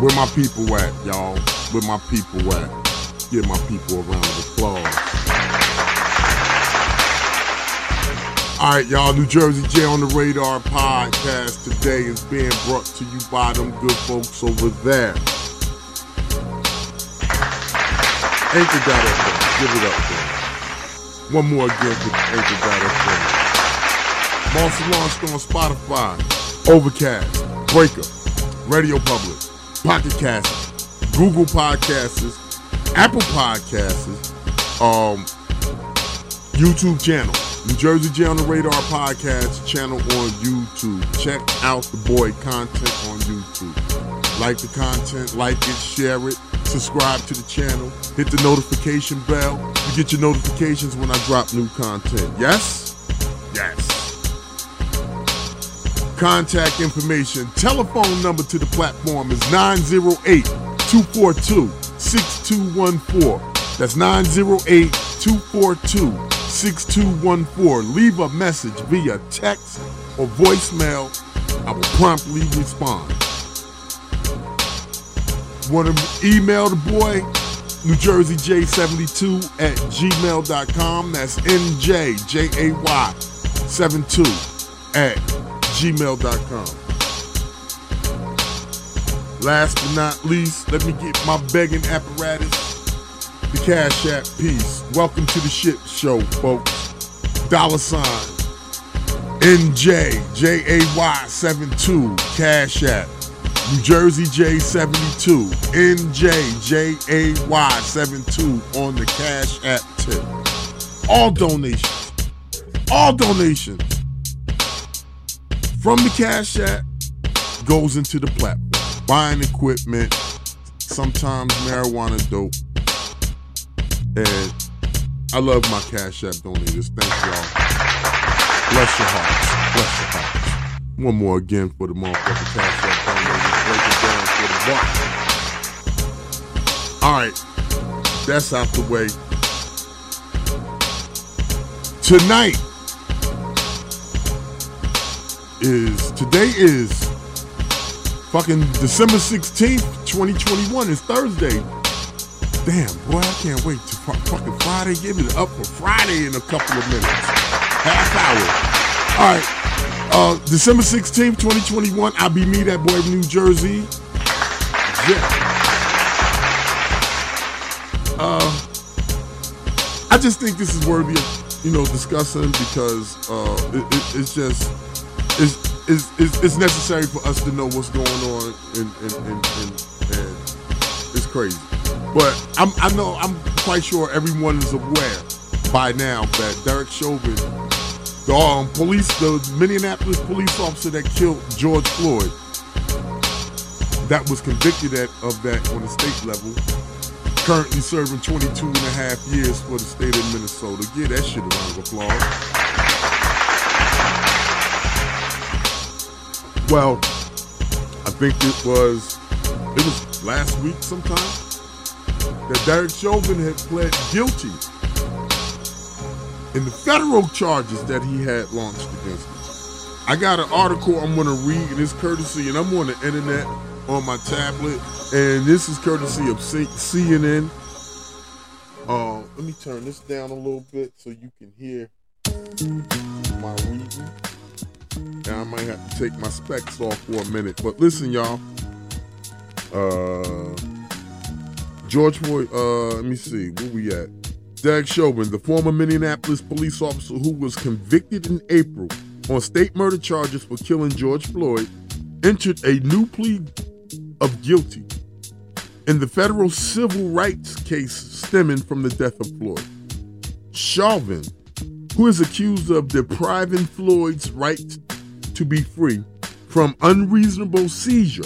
Where my people at, y'all? Where my people at? Give my people a round of applause. All right, y'all. New Jersey J on the Radar podcast today is being brought to you by them good folks over there. Anchor.fm. Give it up for them. One more again with Anchor.fm. Also launched on Spotify, Overcast, Breaker, Radio Public, Pocket Google Podcasts, Apple Podcasts, um, YouTube channel, New Jersey J on the Radar podcast channel on YouTube. Check out the boy content on YouTube. Like the content, like it, share it, subscribe to the channel, hit the notification bell. You get your notifications when I drop new content. Yes. Contact information, telephone number to the platform is 908 242 6214. That's 908 242 6214. Leave a message via text or voicemail. I will promptly respond. Want to email the boy? New Jersey J72 at gmail.com. That's NJJAY 72 at gmail.com. Last but not least, let me get my begging apparatus, the Cash App piece. Welcome to the shit show, folks. Dollar sign NJJAY72 Cash App. New Jersey J72 NJJAY72 on the Cash App tip. All donations, all donations from the Cash App goes into the platform. Buying equipment, sometimes marijuana dope. And I love my Cash App donators. Thank y'all. Bless your hearts. Bless your hearts. One more again for the motherfucking Cash App donators. Break down for the buck. All right. That's out the way. Tonight is today is fucking December 16th, 2021. It's Thursday. Damn, boy, I can't wait to fucking Friday. Give it up for Friday in a couple of minutes. Half hour. All right. Uh, December 16th, 2021. I'll be me, that boy from New Jersey. Yeah. Uh, I just think this is worthy of, you know, discussing because uh, it, it, it's just, it's, it's, it's, necessary for us to know what's going on and, and, and, and, it's crazy. But I'm, I know I'm quite sure everyone is aware by now that Derek Chauvin, the um, police, the Minneapolis police officer that killed George Floyd, that was convicted at, of that on the state level, currently serving 22 and a half years for the state of Minnesota. Give that shit a round of applause. Well, I think it was it was last week sometime that Derek Chauvin had pled guilty in the federal charges that he had launched against him. I got an article I'm going to read, and it's courtesy, and I'm on the internet on my tablet, and this is courtesy of C- CNN. Uh, let me turn this down a little bit so you can hear my reading. And I might have to take my specs off for a minute. But listen, y'all. Uh, George Floyd, uh, let me see, where we at? Derek Chauvin, the former Minneapolis police officer who was convicted in April on state murder charges for killing George Floyd, entered a new plea of guilty in the federal civil rights case stemming from the death of Floyd. Chauvin, who is accused of depriving Floyd's right to be free from unreasonable seizure,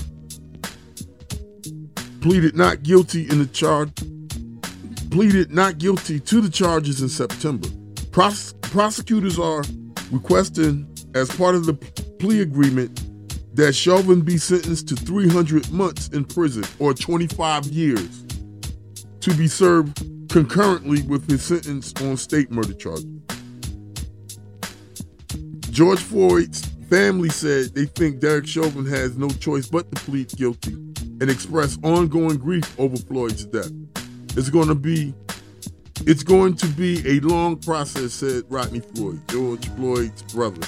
pleaded not guilty in the charge pleaded not guilty to the charges in September. Pros- prosecutors are requesting as part of the plea agreement that Chauvin be sentenced to 300 months in prison or 25 years to be served concurrently with his sentence on state murder charges. George Floyd's family said they think Derek Chauvin has no choice but to plead guilty and express ongoing grief over Floyd's death. It's going to be it's going to be a long process, said Rodney Floyd, George Floyd's brother.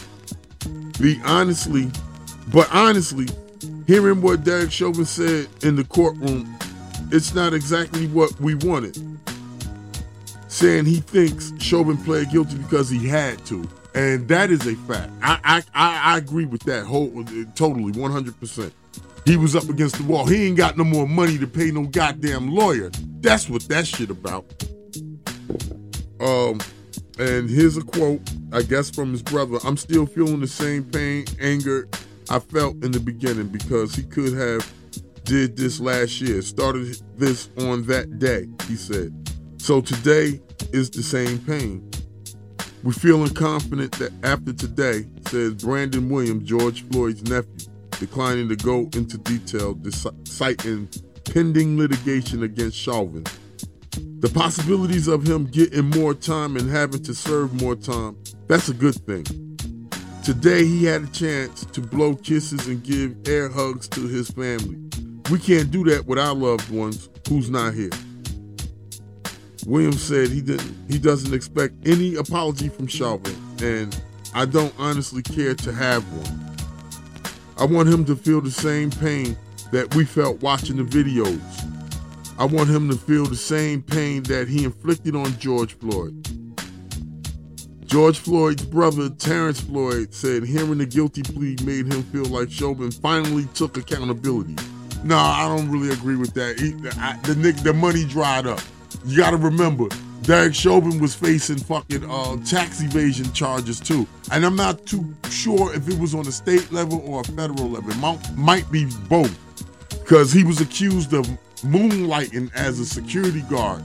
Be honestly, but honestly, hearing what Derek Chauvin said in the courtroom, it's not exactly what we wanted. Saying he thinks Chauvin pled guilty because he had to. And that is a fact. I I, I, agree with that whole totally, 100%. He was up against the wall. He ain't got no more money to pay no goddamn lawyer. That's what that shit about. Um, and here's a quote, I guess from his brother. I'm still feeling the same pain, anger I felt in the beginning because he could have did this last year, started this on that day, he said. So today is the same pain. We're feeling confident that after today, says Brandon Williams, George Floyd's nephew, declining to go into detail, citing pending litigation against Chauvin. The possibilities of him getting more time and having to serve more time, that's a good thing. Today he had a chance to blow kisses and give air hugs to his family. We can't do that with our loved ones who's not here. Williams said he didn't he doesn't expect any apology from Chauvin, and I don't honestly care to have one. I want him to feel the same pain that we felt watching the videos. I want him to feel the same pain that he inflicted on George Floyd. George Floyd's brother, Terrence Floyd, said hearing the guilty plea made him feel like Chauvin finally took accountability. No, I don't really agree with that. He, I, the, the money dried up. You got to remember, Derek Chauvin was facing fucking uh, tax evasion charges too, and I'm not too sure if it was on a state level or a federal level. Might, might be both, because he was accused of moonlighting as a security guard,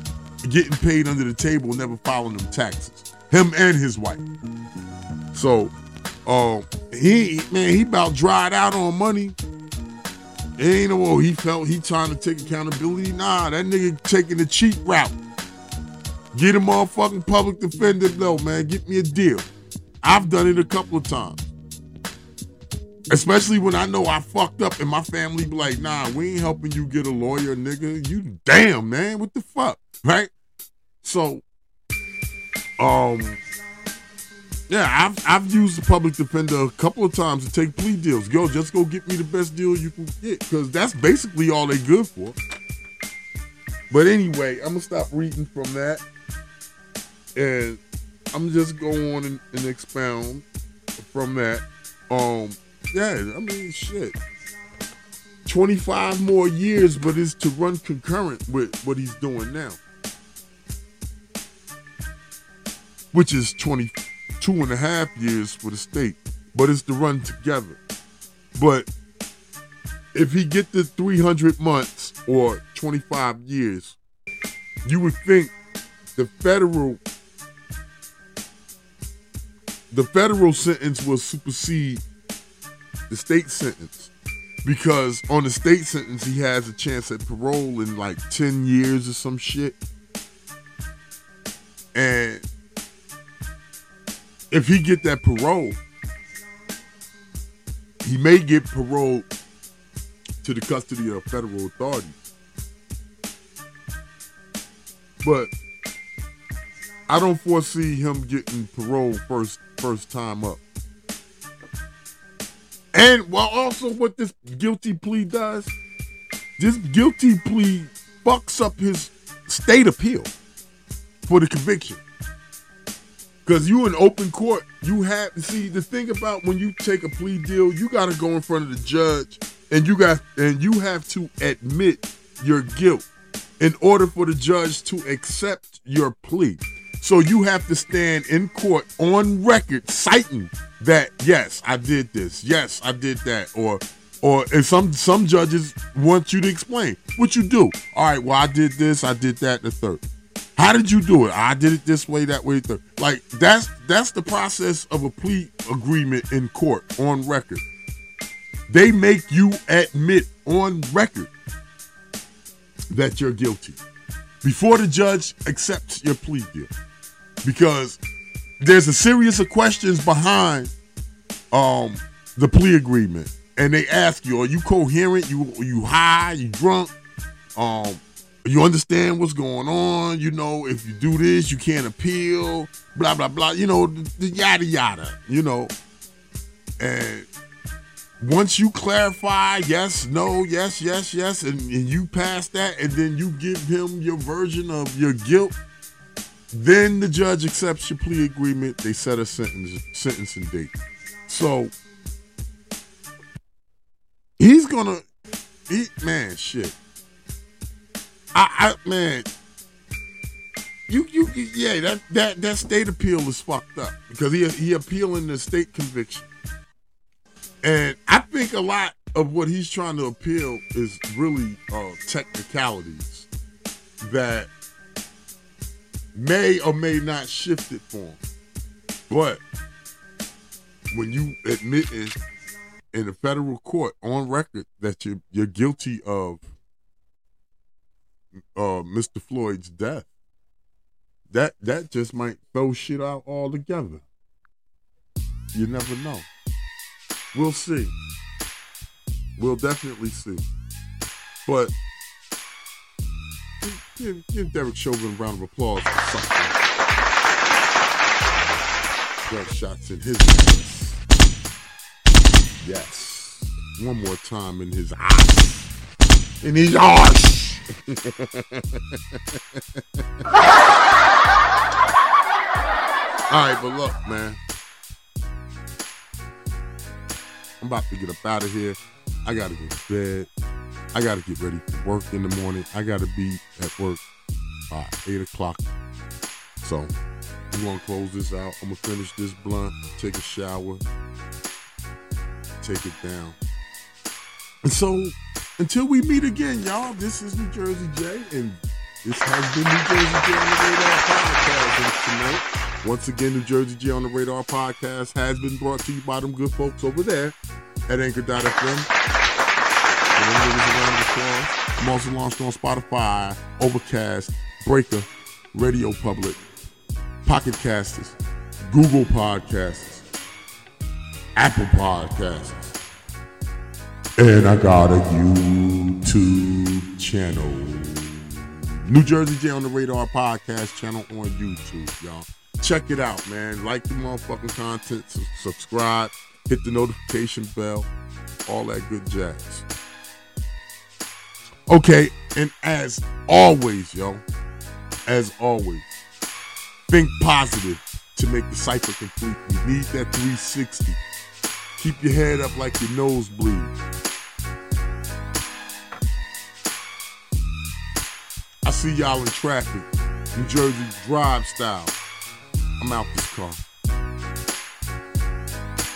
getting paid under the table, never filing them taxes. Him and his wife. So, uh, he man, he about dried out on money. It ain't no he felt he trying to take accountability. Nah, that nigga taking the cheap route. Get a motherfucking public defender though, man. Get me a deal. I've done it a couple of times. Especially when I know I fucked up and my family be like, nah, we ain't helping you get a lawyer, nigga. You damn, man. What the fuck? Right? So, um, yeah, I've I've used the public defender a couple of times to take plea deals. Yo, just go get me the best deal you can get, because that's basically all they good for. But anyway, I'm gonna stop reading from that, and I'm just go on and, and expound from that. Um, yeah, I mean, shit. 25 more years, but it's to run concurrent with what he's doing now. Which is 22 and a half years for the state, but it's to run together. But if he get the 300 months or 25 years, you would think the federal the federal sentence will supersede the state sentence because on the state sentence he has a chance at parole in like 10 years or some shit if he get that parole he may get parole to the custody of federal authorities but i don't foresee him getting parole first first time up and while also what this guilty plea does, this guilty plea fucks up his state appeal for the conviction. Cause you in open court, you have see the thing about when you take a plea deal, you gotta go in front of the judge and you got and you have to admit your guilt in order for the judge to accept your plea. So you have to stand in court on record citing that yes, I did this. Yes, I did that. Or or if some some judges want you to explain what you do. All right, well I did this, I did that, the third. How did you do it? I did it this way, that way, third. Like that's that's the process of a plea agreement in court on record. They make you admit on record that you're guilty before the judge accepts your plea deal. Because there's a series of questions behind um, the plea agreement. and they ask you, are you coherent? You you high? You drunk? Um, you understand what's going on? You know, if you do this, you can't appeal. Blah blah blah. You know, the, the yada yada. You know, and once you clarify yes, no, yes, yes, yes, and, and you pass that, and then you give him your version of your guilt, then the judge accepts your plea agreement. They set a sentence sentencing date. So he's gonna, he, man, shit. I, I, man, you, you, yeah, that that that state appeal is fucked up because he he appealing the state conviction. And I think a lot of what he's trying to appeal is really uh, technicalities that may or may not shift it for him. But when you admit in, in a federal court on record that you're you're guilty of uh, Mr. Floyd's death, that that just might throw shit out altogether. You never know. We'll see. We'll definitely see. But give, give Derek Chauvin a round of applause for something. Gunshots in his eyes. Yes. One more time in his eyes. In his eyes. All right, but look, man. I'm about to get up out of here. I gotta go to bed. I gotta get ready for work in the morning. I gotta be at work by eight o'clock. So I'm gonna close this out. I'm gonna finish this blunt, take a shower, take it down. And so until we meet again, y'all, this is New Jersey J, and this has been New Jersey J on the Radar podcast tonight. Once again, New Jersey J on the Radar podcast has been brought to you by them good folks over there at Anchor.fm. I'm also launched on Spotify, Overcast, Breaker, Radio Public, Pocket Casters, Google Podcasts, Apple Podcasts, and I got a YouTube channel. New Jersey J on the Radar podcast channel on YouTube, y'all. Check it out, man. Like the motherfucking content, subscribe, hit the notification bell, all that good jazz. Okay, and as always, yo, as always, think positive to make the cipher complete. You need that 360. Keep your head up like your nose bleeds. See y'all in traffic. New Jersey drive style. I'm out this car.